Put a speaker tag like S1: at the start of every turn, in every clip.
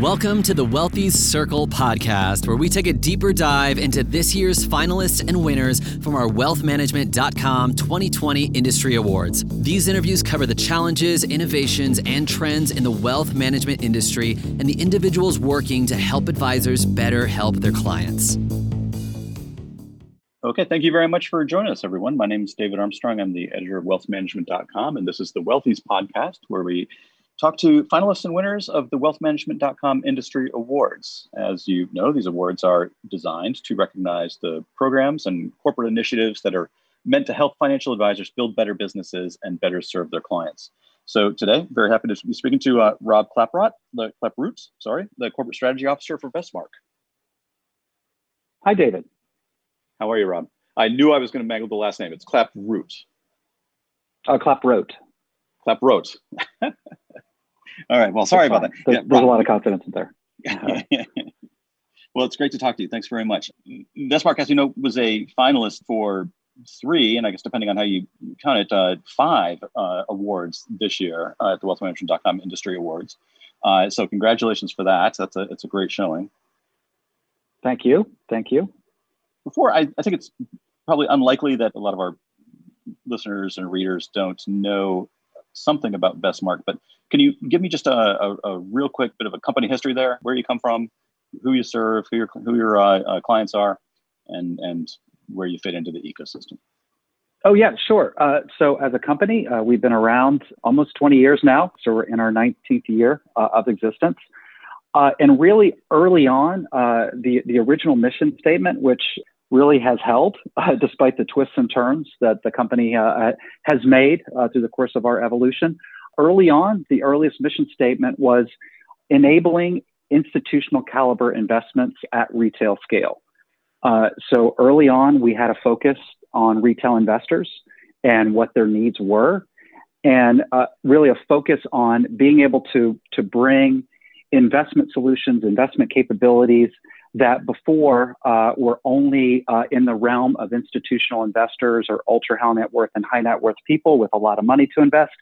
S1: Welcome to the Wealthies Circle podcast, where we take a deeper dive into this year's finalists and winners from our wealthmanagement.com 2020 industry awards. These interviews cover the challenges, innovations, and trends in the wealth management industry and the individuals working to help advisors better help their clients.
S2: Okay, thank you very much for joining us, everyone. My name is David Armstrong. I'm the editor of wealthmanagement.com, and this is the Wealthies podcast, where we talk to finalists and winners of the wealthmanagement.com industry awards. As you know, these awards are designed to recognize the programs and corporate initiatives that are meant to help financial advisors build better businesses and better serve their clients. So today, very happy to be speaking to uh, Rob Klaproot, the Klaproot, sorry, the corporate strategy officer for Vestmark.
S3: Hi, David.
S2: How are you, Rob? I knew I was going to mangle the last name. It's Klaproot.
S3: Uh, Klaproot.
S2: Klaproot. All right. Well, sorry about that.
S3: There's, yeah, there's a lot of confidence in there.
S2: well, it's great to talk to you. Thanks very much. Vestmark, as you know, was a finalist for three, and I guess depending on how you count it, uh, five uh, awards this year uh, at the wealthmanagement.com Industry Awards. Uh, so congratulations for that. That's a it's a great showing.
S3: Thank you. Thank you.
S2: Before I, I think it's probably unlikely that a lot of our listeners and readers don't know something about Vestmark, but can you give me just a, a, a, real quick bit of a company history there, where you come from, who you serve, who your, who your uh, uh, clients are, and, and where you fit into the ecosystem?
S3: Oh, yeah, sure. Uh, so, as a company, uh, we've been around almost 20 years now. So, we're in our 19th year uh, of existence. Uh, and really early on, the, the original mission statement, which really has held despite the twists and turns that the company has made through the course of our evolution, early on, the earliest mission statement was enabling institutional caliber investments at retail scale. Uh, so early on, we had a focus on retail investors and what their needs were, and uh, really a focus on being able to, to bring investment solutions, investment capabilities that before uh, were only uh, in the realm of institutional investors or ultra high net worth and high net worth people with a lot of money to invest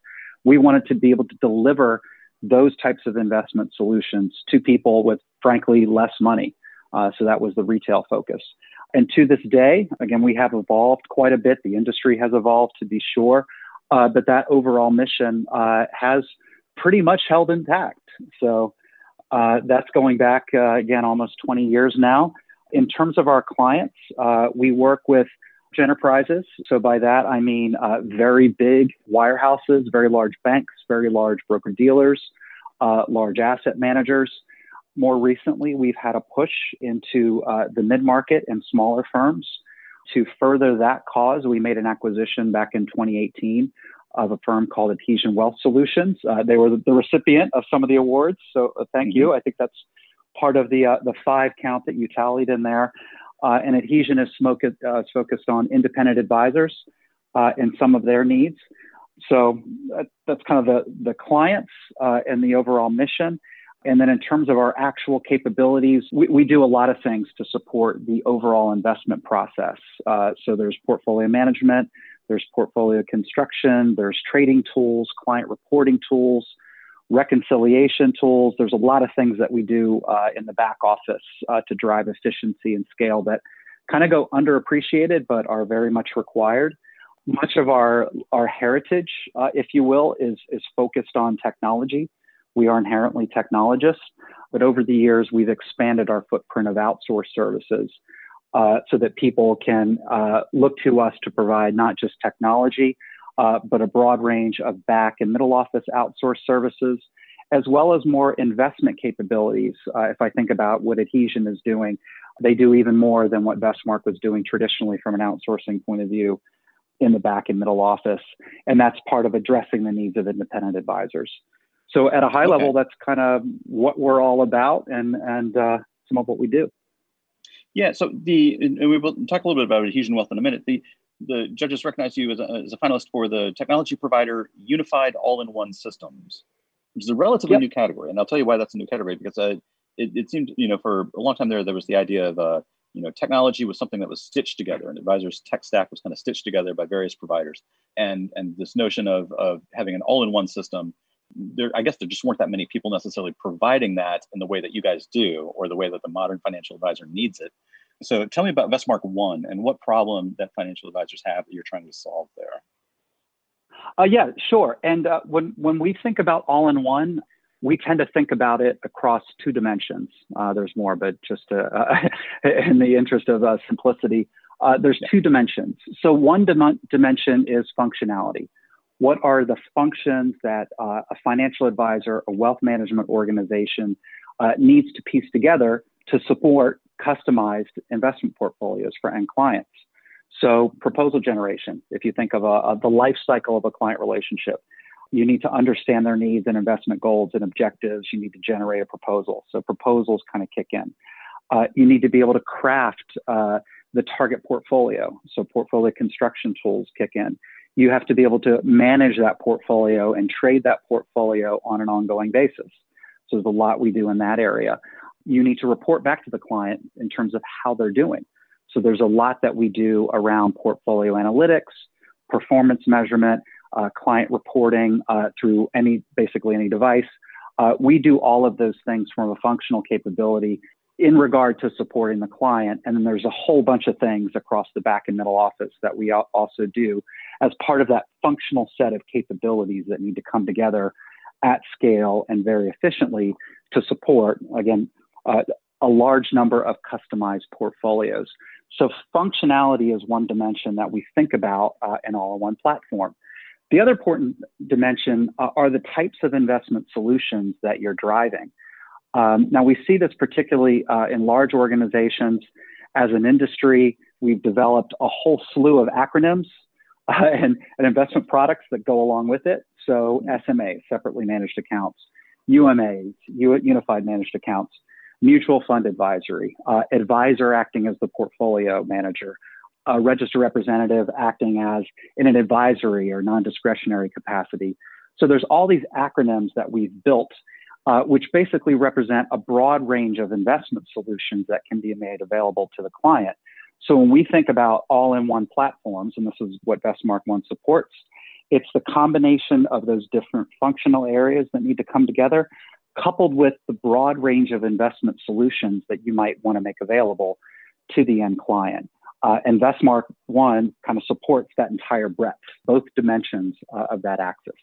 S3: we wanted to be able to deliver those types of investment solutions to people with, frankly, less money. Uh, so that was the retail focus. And to this day, again, we have evolved quite a bit. The industry has evolved to be sure, uh, but that overall mission uh, has pretty much held intact. So uh, that's going back, uh, again, almost 20 years now. In terms of our clients, uh, we work with enterprises. So by that, I mean uh, very big wirehouses, very large banks, very large broker dealers, uh, large asset managers. More recently, we've had a push into uh, the mid market and smaller firms. To further that cause, we made an acquisition back in 2018 of a firm called Adhesion Wealth Solutions. Uh, they were the recipient of some of the awards, so uh, thank mm-hmm. you. I think that's part of the uh, the five count that you tallied in there. Uh, and Adhesion is, smoke, uh, focused on independent advisors uh, and some of their needs. So that's kind of the, the clients uh, and the overall mission. And then in terms of our actual capabilities, we, we do a lot of things to support the overall investment process. Uh, so there's portfolio management, there's portfolio construction, there's trading tools, client reporting tools, reconciliation tools. There's a lot of things that we do uh, in the back office uh, to drive efficiency and scale that kind of go underappreciated, but are very much required. Much of our our heritage, uh, if you will, is is focused on technology. We are inherently technologists, but over the years we've expanded our footprint of outsourced services uh, so that people can uh, look to us to provide not just technology, uh, but a broad range of back and middle office outsourced services, as well as more investment capabilities. Uh, if I think about what Adhesion is doing, they do even more than what Vestmark was doing traditionally from an outsourcing point of view in the back and middle office. And that's part of addressing the needs of independent advisors. So at a high okay. level, that's kind of what we're all about and, and uh, some of what we do.
S2: Yeah, so the and we will talk a little bit about Adhesion Wealth in a minute. The the judges recognize you as a, as a finalist for the technology provider unified all-in-one systems, which is a relatively yep. new category. And I'll tell you why that's a new category because uh, it, it seemed, you know, for a long time there, there was the idea of, uh, you know, technology was something that was stitched together, and advisors' tech stack was kind of stitched together by various providers. And and this notion of of having an all-in-one system there I guess there just weren't that many people necessarily providing that in the way that you guys do or the way that the modern financial advisor needs it. So tell me about Vestmark One and what problem that financial advisors have that you're trying to solve there.
S3: Uh, yeah, sure. And uh, when when we think about all-in-one, we tend to think about it across two dimensions. Uh, there's more, but just to, uh, in the interest of uh, simplicity, uh, there's two dimensions. So one dim- dimension is functionality. What are the functions that a financial advisor, a wealth management organization needs to piece together to support customized investment portfolios for end clients? So proposal generation, if you think of, a, of the life cycle of a client relationship, you need to understand their needs and investment goals and objectives. You need to generate a proposal. So proposals kind of kick in. Uh, you need to be able to craft uh, the target portfolio. So portfolio construction tools kick in. You have to be able to manage that portfolio and trade that portfolio on an ongoing basis. So there's a lot we do in that area. You need to report back to the client in terms of how they're doing. So there's a lot that we do around portfolio analytics, performance measurement, uh, client reporting uh, through any basically any device. Uh, we do all of those things from a functional capability in regard to supporting the client. And then there's a whole bunch of things across the back and middle office that we also do as part of that functional set of capabilities that need to come together at scale and very efficiently to support, again, uh, a large number of customized portfolios. So functionality is one dimension that we think about uh, in all-in-one platform. The other important dimension uh, are the types of investment solutions that you're driving. Um, now, we see this particularly uh, in large organizations. As an industry, we've developed a whole slew of acronyms uh, and, and, investment products that go along with it. So, SMA, separately managed accounts, UMAs, unified managed accounts, mutual fund advisory, uh, advisor acting as the portfolio manager, a registered representative acting as in an advisory or non-discretionary capacity. So there's all these acronyms that we've built, uh, which basically represent a broad range of investment solutions that can be made available to the client. So when we think about all-in-one platforms, and this is what Vestmark One supports, it's the combination of those different functional areas that need to come together, coupled with the broad range of investment solutions that you might want to make available to the end client. Uh, and Vestmark One kind of supports that entire breadth, both dimensions uh, of that axis.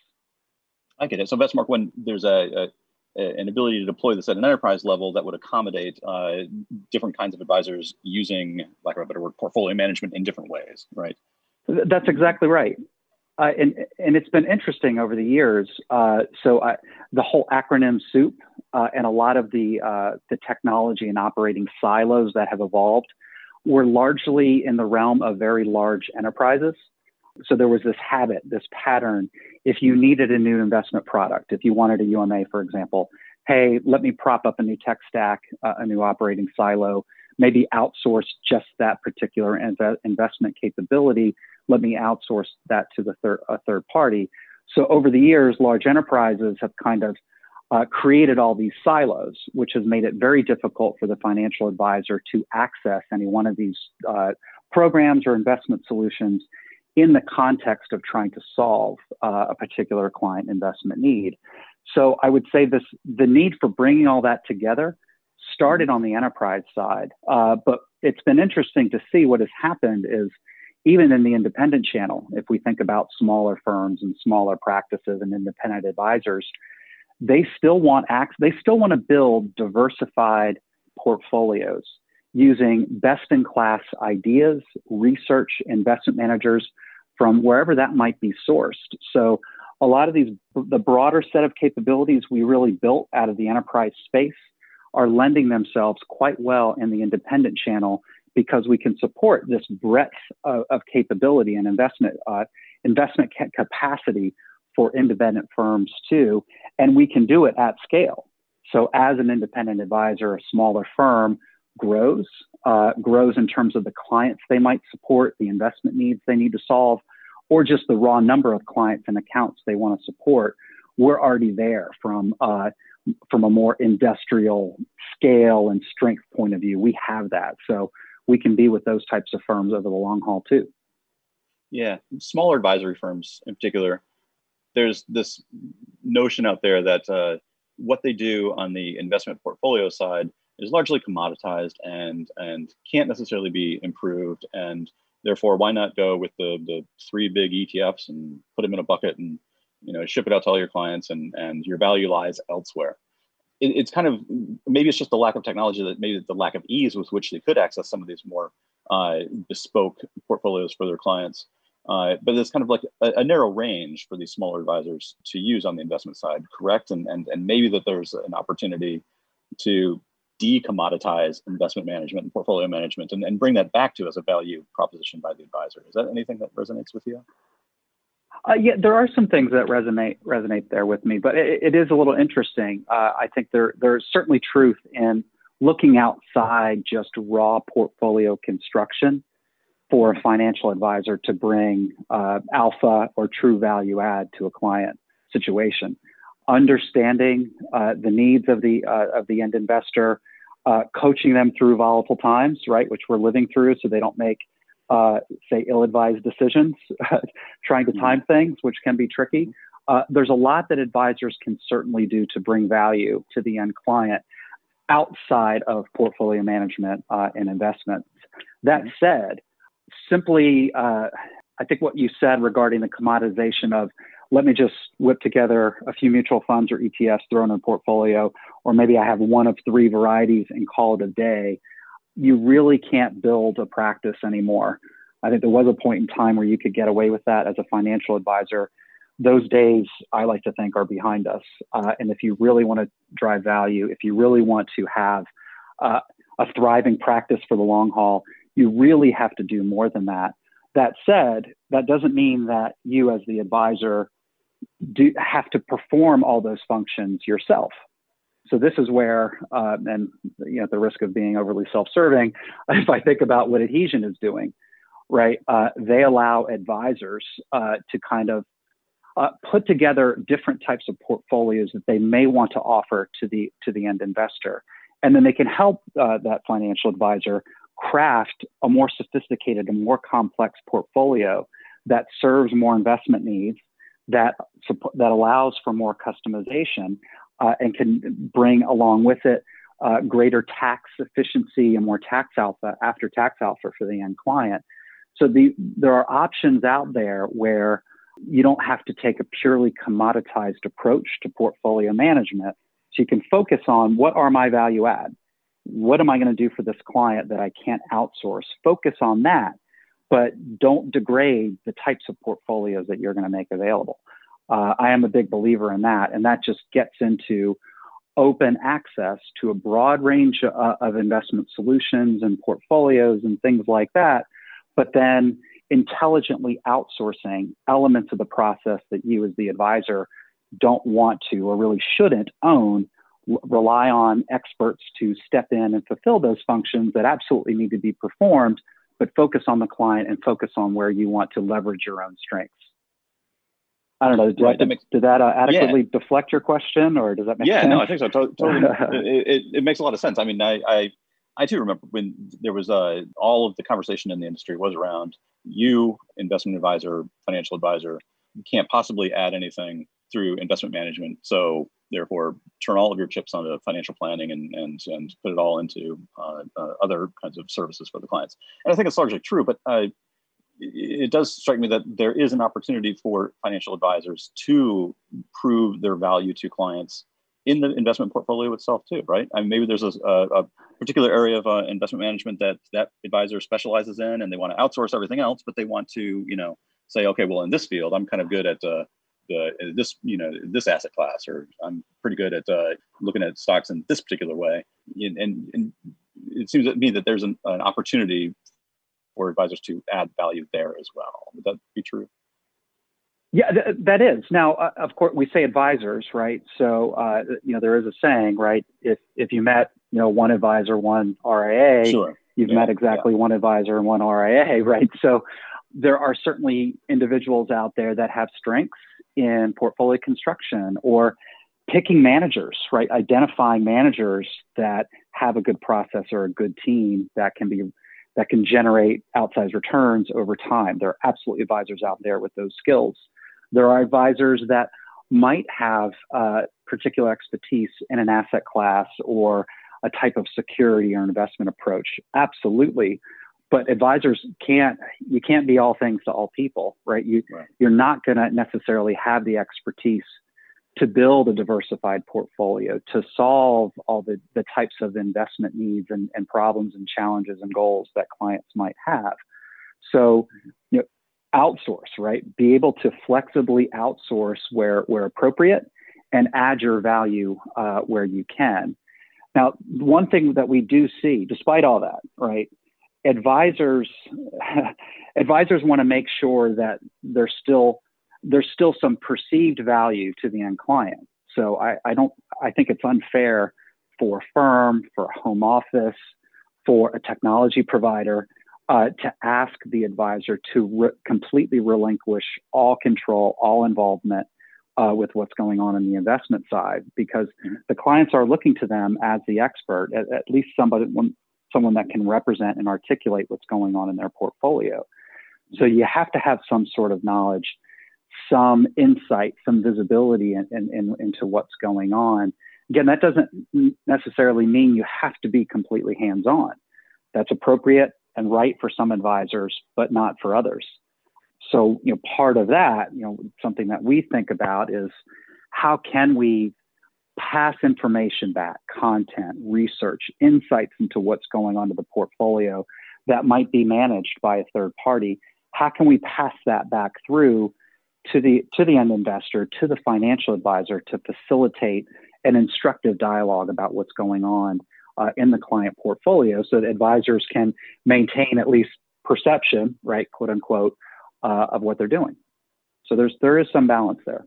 S2: I get it. So Vestmark One, there's a, a, an ability to deploy this at an enterprise level that would accommodate uh, different kinds of advisors using, like a better word, portfolio management in different ways, right?
S3: That's exactly right. Uh, and and it's been interesting over the years. Uh, so I, the whole acronym soup uh, and a lot of the uh, the technology and operating silos that have evolved were largely in the realm of very large enterprises. So there was this habit, this pattern. If you needed a new investment product, if you wanted a UMA, for example, hey, let me prop up a new tech stack, uh, a new operating silo, maybe outsource just that particular inv- investment capability. Let me outsource that to the third, a third party. So over the years, large enterprises have kind of uh, created all these silos, which has made it very difficult for the financial advisor to access any one of these uh, programs or investment solutions in the context of trying to solve uh, a particular client investment need. So I would say this: the need for bringing all that together started on the enterprise side, uh, but it's been interesting to see what has happened is even in the independent channel, if we think about smaller firms and smaller practices and independent advisors, they still want ac- they still want to build diversified portfolios using best in class ideas, research, investment managers from wherever that might be sourced. So a lot of these the broader set of capabilities we really built out of the enterprise space are lending themselves quite well in the independent channel because we can support this breadth of, of capability and investment uh, investment ca- capacity for independent firms too, and we can do it at scale. So as an independent advisor, a smaller firm grows, uh, grows in terms of the clients they might support, the investment needs they need to solve, or just the raw number of clients and accounts they want to support. We're already there from uh, from a more industrial scale and strength point of view. We have that, so we can be with those types of firms over the long haul too.
S2: Yeah, smaller advisory firms in particular there's this notion out there that uh, what they do on the investment portfolio side is largely commoditized and and can't necessarily be improved. And therefore why not go with the the three big ETFs and put them in a bucket and you know ship it out to all your clients and and your value lies elsewhere? It, it's kind of maybe it's just the lack of technology that maybe the lack of ease with which they could access some of these more uh, bespoke portfolios for their clients. Uh, but it's kind of like a, a, narrow range for these smaller advisors to use on the investment side correct? And and, and maybe that there's an opportunity to decommoditize investment management and portfolio management and, and bring that back to as a value proposition by the advisor. Is that anything that resonates with you?
S3: Uh, yeah, there are some things that resonate resonate there with me, but it, it is a little interesting. Uh, I think there there's certainly truth in looking outside just raw portfolio construction for a financial advisor to bring uh, alpha or true value add to a client situation. Understanding uh, the needs of the uh, of the end investor, uh, coaching them through volatile times, right, which we're living through, so they don't make, uh, say, ill-advised decisions, trying to time things, which can be tricky. Uh, there's a lot that advisors can certainly do to bring value to the end client outside of portfolio management uh, and investments. That said, simply, uh, I think what you said regarding the commoditization of let me just whip together a few mutual funds or ETFs, throw in a portfolio, or maybe I have one of three varieties and call it a day. You really can't build a practice anymore. I think there was a point in time where you could get away with that as a financial advisor. Those days, I like to think, are behind us. Uh, and if you really want to drive value, if you really want to have uh, a thriving practice for the long haul, you really have to do more than that. That said, that doesn't mean that you, as the advisor, do have to perform all those functions yourself. So this is where, uh, and you know, at the risk of being overly self-serving, if I think about what Adhesion is doing, right? Uh, they allow advisors uh, to kind of uh, put together different types of portfolios that they may want to offer to the to the end investor, and then they can help uh, that financial advisor craft a more sophisticated and more complex portfolio that serves more investment needs that that allows for more customization uh, and can bring along with it uh, greater tax efficiency and more tax alpha after tax alpha for the end client. So the, there are options out there where you don't have to take a purely commoditized approach to portfolio management. So you can focus on what are my value add? What am I going to do for this client that I can't outsource? Focus on that but don't degrade the types of portfolios that you're going to make available. Uh, I am a big believer in that, and that just gets into open access to a broad range uh, of investment solutions and portfolios and things like that, but then intelligently outsourcing elements of the process that you, as the advisor, don't want to or really shouldn't own. Rely on experts to step in and fulfill those functions that absolutely need to be performed but focus on the client and focus on where you want to leverage your own strengths. I don't know. Did, right, that, makes, did that uh, adequately yeah. deflect your question, or does that make
S2: yeah,
S3: sense?
S2: Yeah, no, I think so. Totally, it, it, it, makes a lot of sense. I mean, I, I, I too remember when there was uh, all of the conversation in the industry was around you, investment advisor, financial advisor, can't possibly add anything through investment management. So therefore turn all of your chips onto financial planning and and, and put it all into uh, uh, other kinds of services for the clients. And I think it's largely true, but uh, it does strike me that there is an opportunity for financial advisors to prove their value to clients in the investment portfolio itself too, right? I mean, maybe there's a, a particular area of uh, investment management that that advisor specializes in, and they want to outsource everything else, but they want to, you know, say, okay, well, in this field, I'm kind of good at uh, this you know this asset class or i'm pretty good at uh, looking at stocks in this particular way. And, and, and it seems to me that there's an, an, opportunity for advisors to add value there as well. Would that be true?
S3: Yeah th- that is. Now uh, of course we say advisors right? So uh, you know there is a saying right? If if you met you know one advisor one ria
S2: sure.
S3: you've yeah, met exactly yeah. one advisor and one ria right? So there are certainly individuals out there that have strengths in portfolio construction or picking managers, right? Identifying managers that have a good process or a good team that can be that can generate outsized returns over time. There are absolutely advisors out there with those skills. There are advisors that might have uh, particular expertise in an asset class or a type of security or investment approach. Absolutely. But advisors can't, you can't be all things to all people, right? You, right. You're not going to necessarily have the expertise to build a diversified portfolio, to solve all the, the types of investment needs and, and problems and challenges and goals that clients might have. So, you know, outsource, right? Be able to flexibly outsource where, where appropriate and add your value uh, where you can. Now, one thing that we do see, despite all that, right? Advisors, advisors want to make sure that there's still there's still some perceived value to the end client. So I, I don't I think it's unfair for a firm, for a home office, for a technology provider uh, to ask the advisor to re- completely relinquish all control, all involvement uh, with what's going on in the investment side, because mm-hmm. the clients are looking to them as the expert, at, at least somebody, someone that can represent and articulate what's going on in their portfolio. So you have to have some sort of knowledge, some insight, some visibility in, in, in, into what's going on. Again, that doesn't necessarily mean you have to be completely hands on. That's appropriate and right for some advisors, but not for others. So, you know, part of that, you know, something that we think about is how can we pass information back, content, research, insights into what's going on to the portfolio that might be managed by a third party. How can we pass that back through to the to the end investor, to the financial advisor to facilitate an instructive dialogue about what's going on uh, in the client portfolio so that advisors can maintain at least perception, right, quote unquote, uh, of what they're doing. So there's there is some balance there.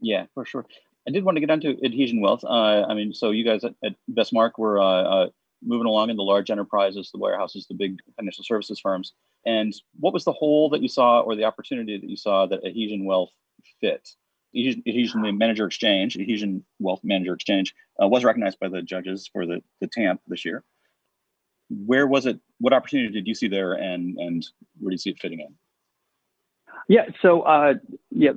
S2: Yeah, for sure. I did want to get onto Adhesion Wealth. Uh, I mean, so you guys at, at Vestmark were uh, uh, moving along in the large enterprises, the wirehouses, the big financial services firms. And what was the hole that you saw or the opportunity that you saw that Adhesion Wealth fit? Adhesion Manager Exchange, Adhesion Wealth Manager Exchange, uh, was recognized by the judges for the, the TAMP this year. Where was it? What opportunity did you see there, and and where do you see it fitting in?
S3: Yeah, so uh, yeah,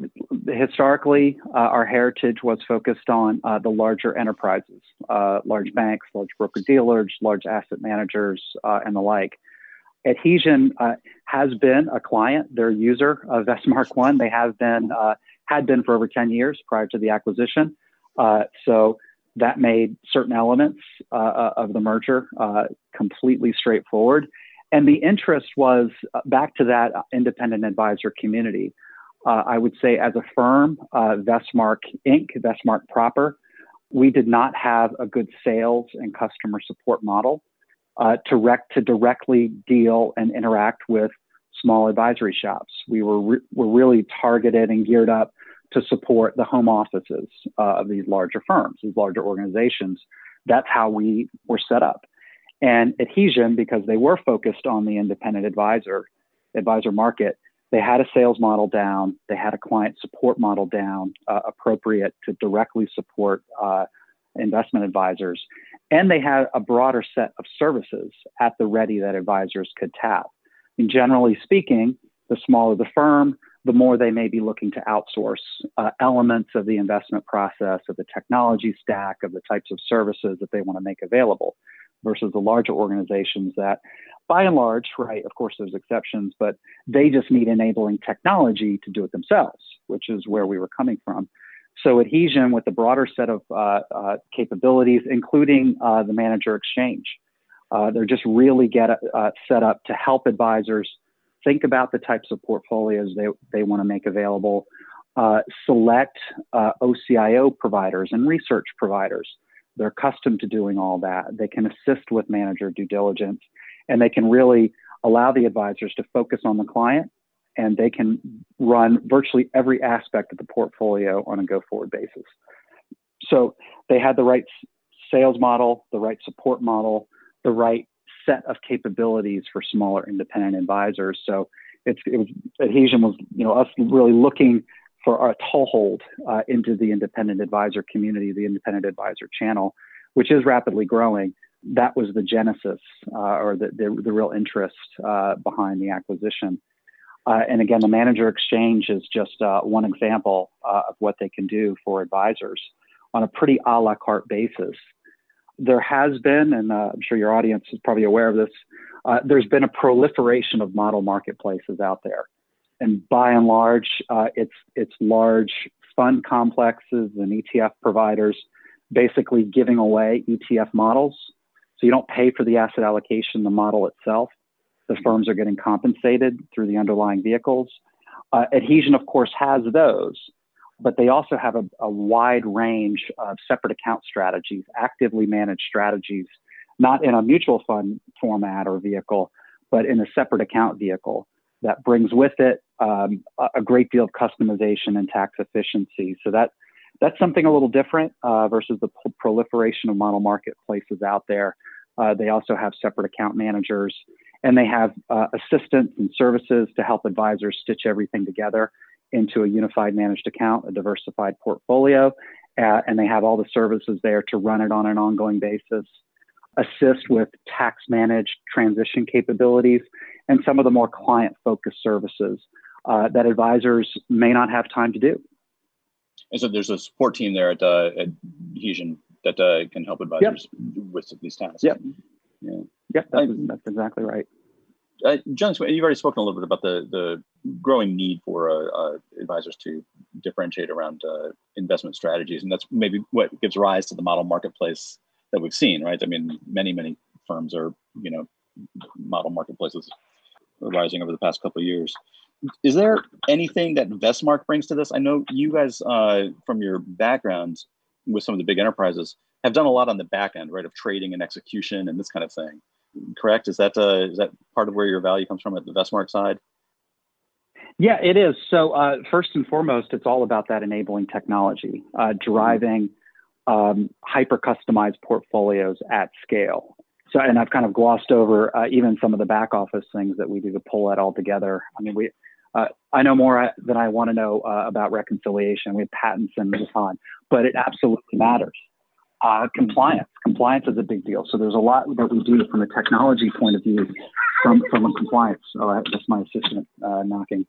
S3: historically, uh, our heritage was focused on uh, the larger enterprises, uh, large banks, large broker dealers, large asset managers, uh, and the like. Adhesion uh, has been a client, their user of Vestmark One. They have been had been for over 10 years prior to the acquisition. So that made certain elements of the merger completely straightforward. And the interest was uh, back to that independent advisor community. Uh, I would say, as a firm, Vestmark Inc., Vestmark proper, we did not have a good sales and customer support model to, rec- to directly deal and interact with small advisory shops. We were, re- were really targeted and geared up to support the home offices uh, of these larger firms, these larger organizations. That's how we were set up. And Adhesion, because they were focused on the independent advisor advisor market, they had a sales model down, they had a client support model down, uh, appropriate to directly support uh, investment advisors, and they had a broader set of services at the ready that advisors could tap. And generally speaking, the smaller the firm, the more they may be looking to outsource uh, elements of the investment process, of the technology stack, of the types of services that they want to make available, versus the larger organizations that, by and large, right, of course, there's exceptions, but they just need enabling technology to do it themselves, which is where we were coming from. So, Adhesion, with the broader set of uh, uh, capabilities, including uh, the manager exchange, uh, they're just really get uh, set up to help advisors think about the types of portfolios they, they want to make available, uh, select OCIO providers and research providers. They're accustomed to doing all that. They can assist with manager due diligence, and they can really allow the advisors to focus on the client and they can run virtually every aspect of the portfolio on a go forward basis. So they had the right sales model, the right support model, the right set of capabilities for smaller independent advisors. So it's, it was Adhesion was you know us really looking for a toehold uh, into the independent advisor community, the independent advisor channel, which is rapidly growing. That was the genesis uh, or the, the, the, real interest uh, behind the acquisition. Uh, and again, the manager exchange is just uh, one example uh, of what they can do for advisors on a pretty a la carte basis. There has been, and I'm sure your audience is probably aware of this, there's been a proliferation of model marketplaces out there. And by and large, uh, it's, it's large fund complexes and ETF providers basically giving away ETF models. So you don't pay for the asset allocation, the model itself. The firms are getting compensated through the underlying vehicles. Uh, Adhesion, of course, has those, but they also have a, a wide range of separate account strategies, actively managed strategies, not in a mutual fund format or vehicle, but in a separate account vehicle that brings with it um, a great deal of customization and tax efficiency. So that that's something a little different uh, versus the proliferation of model marketplaces out there. Uh, they also have separate account managers and they have uh, assistants and services to help advisors stitch everything together into a unified managed account, a diversified portfolio. Uh, and they have all the services there to run it on an ongoing basis, assist with tax managed transition capabilities, and some of the more client focused services uh, that advisors may not have time to do.
S2: And so there's a support team there at, uh, Adhesion that uh, can help advisors yep. with these tasks.
S3: Yep. Yeah. Yep. That's, that's exactly right.
S2: Uh, John, you've already spoken a little bit about the, the growing need for uh, uh, advisors to differentiate around uh, investment strategies. And that's maybe what gives rise to the model marketplace that we've seen, right? I mean, many, many firms are, you know, model marketplaces rising over the past couple of years is there anything that Vestmark brings to this? I know you guys, uh, from your backgrounds with some of the big enterprises, have done a lot on the back end, right, of trading and execution and this kind of thing. Correct? Is that uh, is that part of where your value comes from at the Vestmark side?
S3: Yeah, it is. So uh, first and foremost, it's all about that enabling technology, uh, driving um, hyper customized portfolios at scale. So, and I've kind of glossed over uh, even some of the back office things that we do to pull that all together. I mean, we uh, I know more uh, than I want to know uh, about reconciliation. We have patents and on, but it absolutely matters. Uh, compliance, compliance is a big deal. So there's a lot that we do from a technology point of view, from from a compliance. Oh, that's my assistant uh, knocking.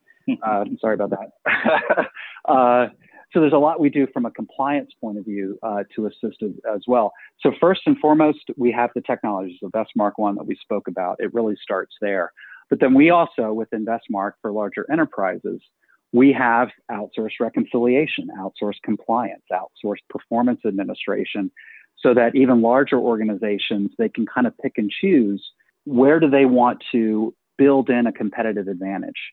S3: Sorry about that. so there's a lot we do from a compliance point of view to assist as well. So first and foremost, we have the technology. So Vestmark one that we spoke about. It really starts there. But then we also, with Vestmark for larger enterprises, we have outsourced reconciliation, outsourced compliance, outsourced performance administration, so that even larger organizations, they can kind of pick and choose where do they want to build in a competitive advantage?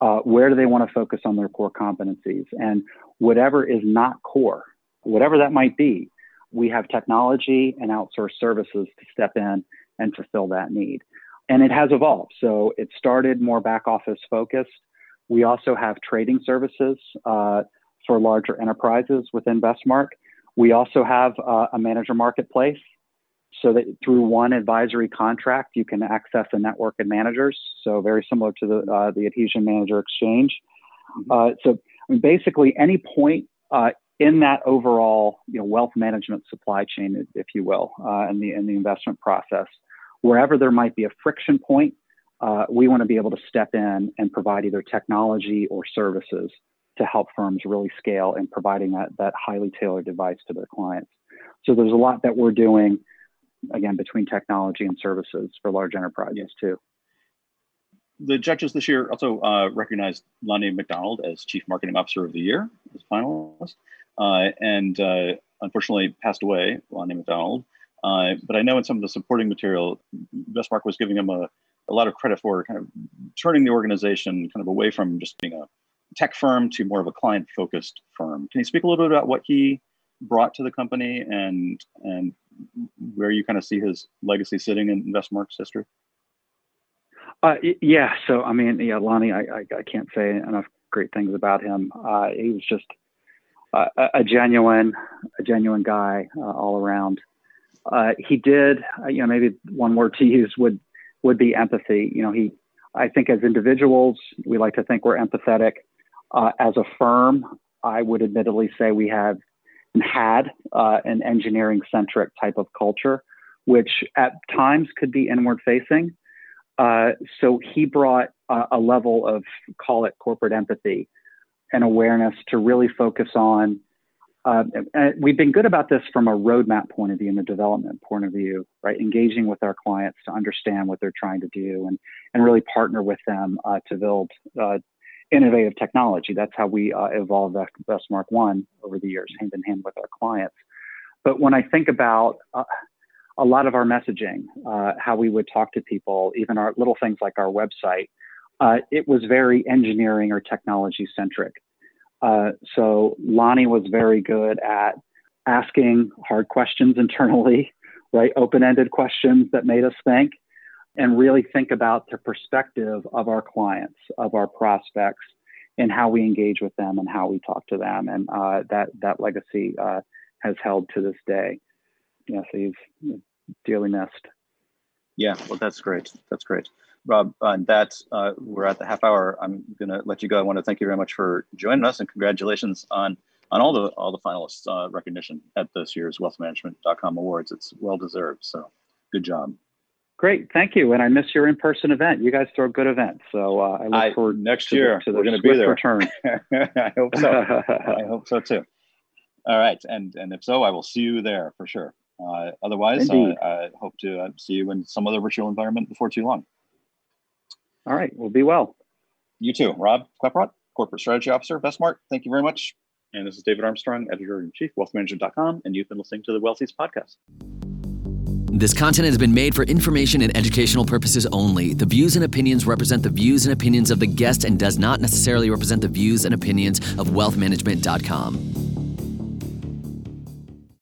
S3: Uh, where do they want to focus on their core competencies? And whatever is not core, whatever that might be, we have technology and outsourced services to step in and fulfill that need and it has evolved. So it started more back office focused. We also have trading services uh, for larger enterprises within Vestmark. We also have uh, a manager marketplace so that through one advisory contract, you can access a network of managers. So very similar to the, uh, the Adhesion Manager Exchange. Mm-hmm. Uh, so basically any point uh, in that overall you know, wealth management supply chain, if you will, uh, in, the, in the investment process, wherever there might be a friction point, uh, we want to be able to step in and provide either technology or services to help firms really scale in providing that, that highly tailored device to their clients. So there's a lot that we're doing, again, between technology and services for large enterprises too.
S2: The judges this year also uh, recognized Lonnie McDonald as Chief Marketing Officer of the Year as finalist, uh, and uh, unfortunately passed away, Lonnie McDonald. Uh, but I know in some of the supporting material, Vestmark was giving him a, a lot of credit for kind of turning the organization kind of away from just being a tech firm to more of a client focused firm. Can you speak a little bit about what he brought to the company and and where you kind of see his legacy sitting in Vestmark's history?
S3: Uh, yeah, so I mean, yeah, Lonnie, I, I, I can't say enough great things about him. Uh, he was just uh, a genuine, a genuine guy uh, all around. Uh, he did, uh, you know, maybe one word to use would would be empathy. You know, he, I think as individuals, we like to think we're empathetic. As a firm, I would admittedly say we have and had an engineering centric type of culture, which at times could be inward facing. Uh, so he brought uh, a level of call it corporate empathy and awareness to really focus on. Uh, we've been good about this from a roadmap point of view and a development point of view, right? Engaging with our clients to understand what they're trying to do and, and really partner with them uh, to build uh, innovative technology. That's how we uh, evolved Vestmark One over the years, hand in hand with our clients. But when I think about a lot of our messaging, uh, how we would talk to people, even our little things like our website, uh, it was very engineering or technology centric. Uh, so Lonnie was very good at asking hard questions internally, right? Open ended questions that made us think and really think about the perspective of our clients, of our prospects, and how we engage with them and how we talk to them. And uh, that, that legacy uh, has held to this day. Yeah, so he's dearly missed.
S2: Yeah, well, that's great. That's great. Rob, uh, that's uh, we're at the half hour. I'm going to let you go. I want to thank you very much for joining us and congratulations on on all the all the finalists uh, recognition at this year's wealthmanagement.com awards. It's well deserved. So good job.
S3: Great, thank you. And I miss your in-person event. You guys throw good events, so uh, I look I, forward
S2: next year. The, to we're going to be there. Return. I hope so. I hope so too. All right, and and if so, I will see you there for sure. Uh, otherwise, uh, I hope to uh, see you in some other virtual environment before too long.
S3: All right, well, be well.
S2: You too, Rob Kleproth, Corporate Strategy Officer, Vestmark. Thank you very much. And this is David Armstrong, Editor in Chief, WealthManagement.com, and you've been listening to the Wealthies Podcast.
S1: This content has been made for information and educational purposes only. The views and opinions represent the views and opinions of the guest and does not necessarily represent the views and opinions of wealthmanagement.com.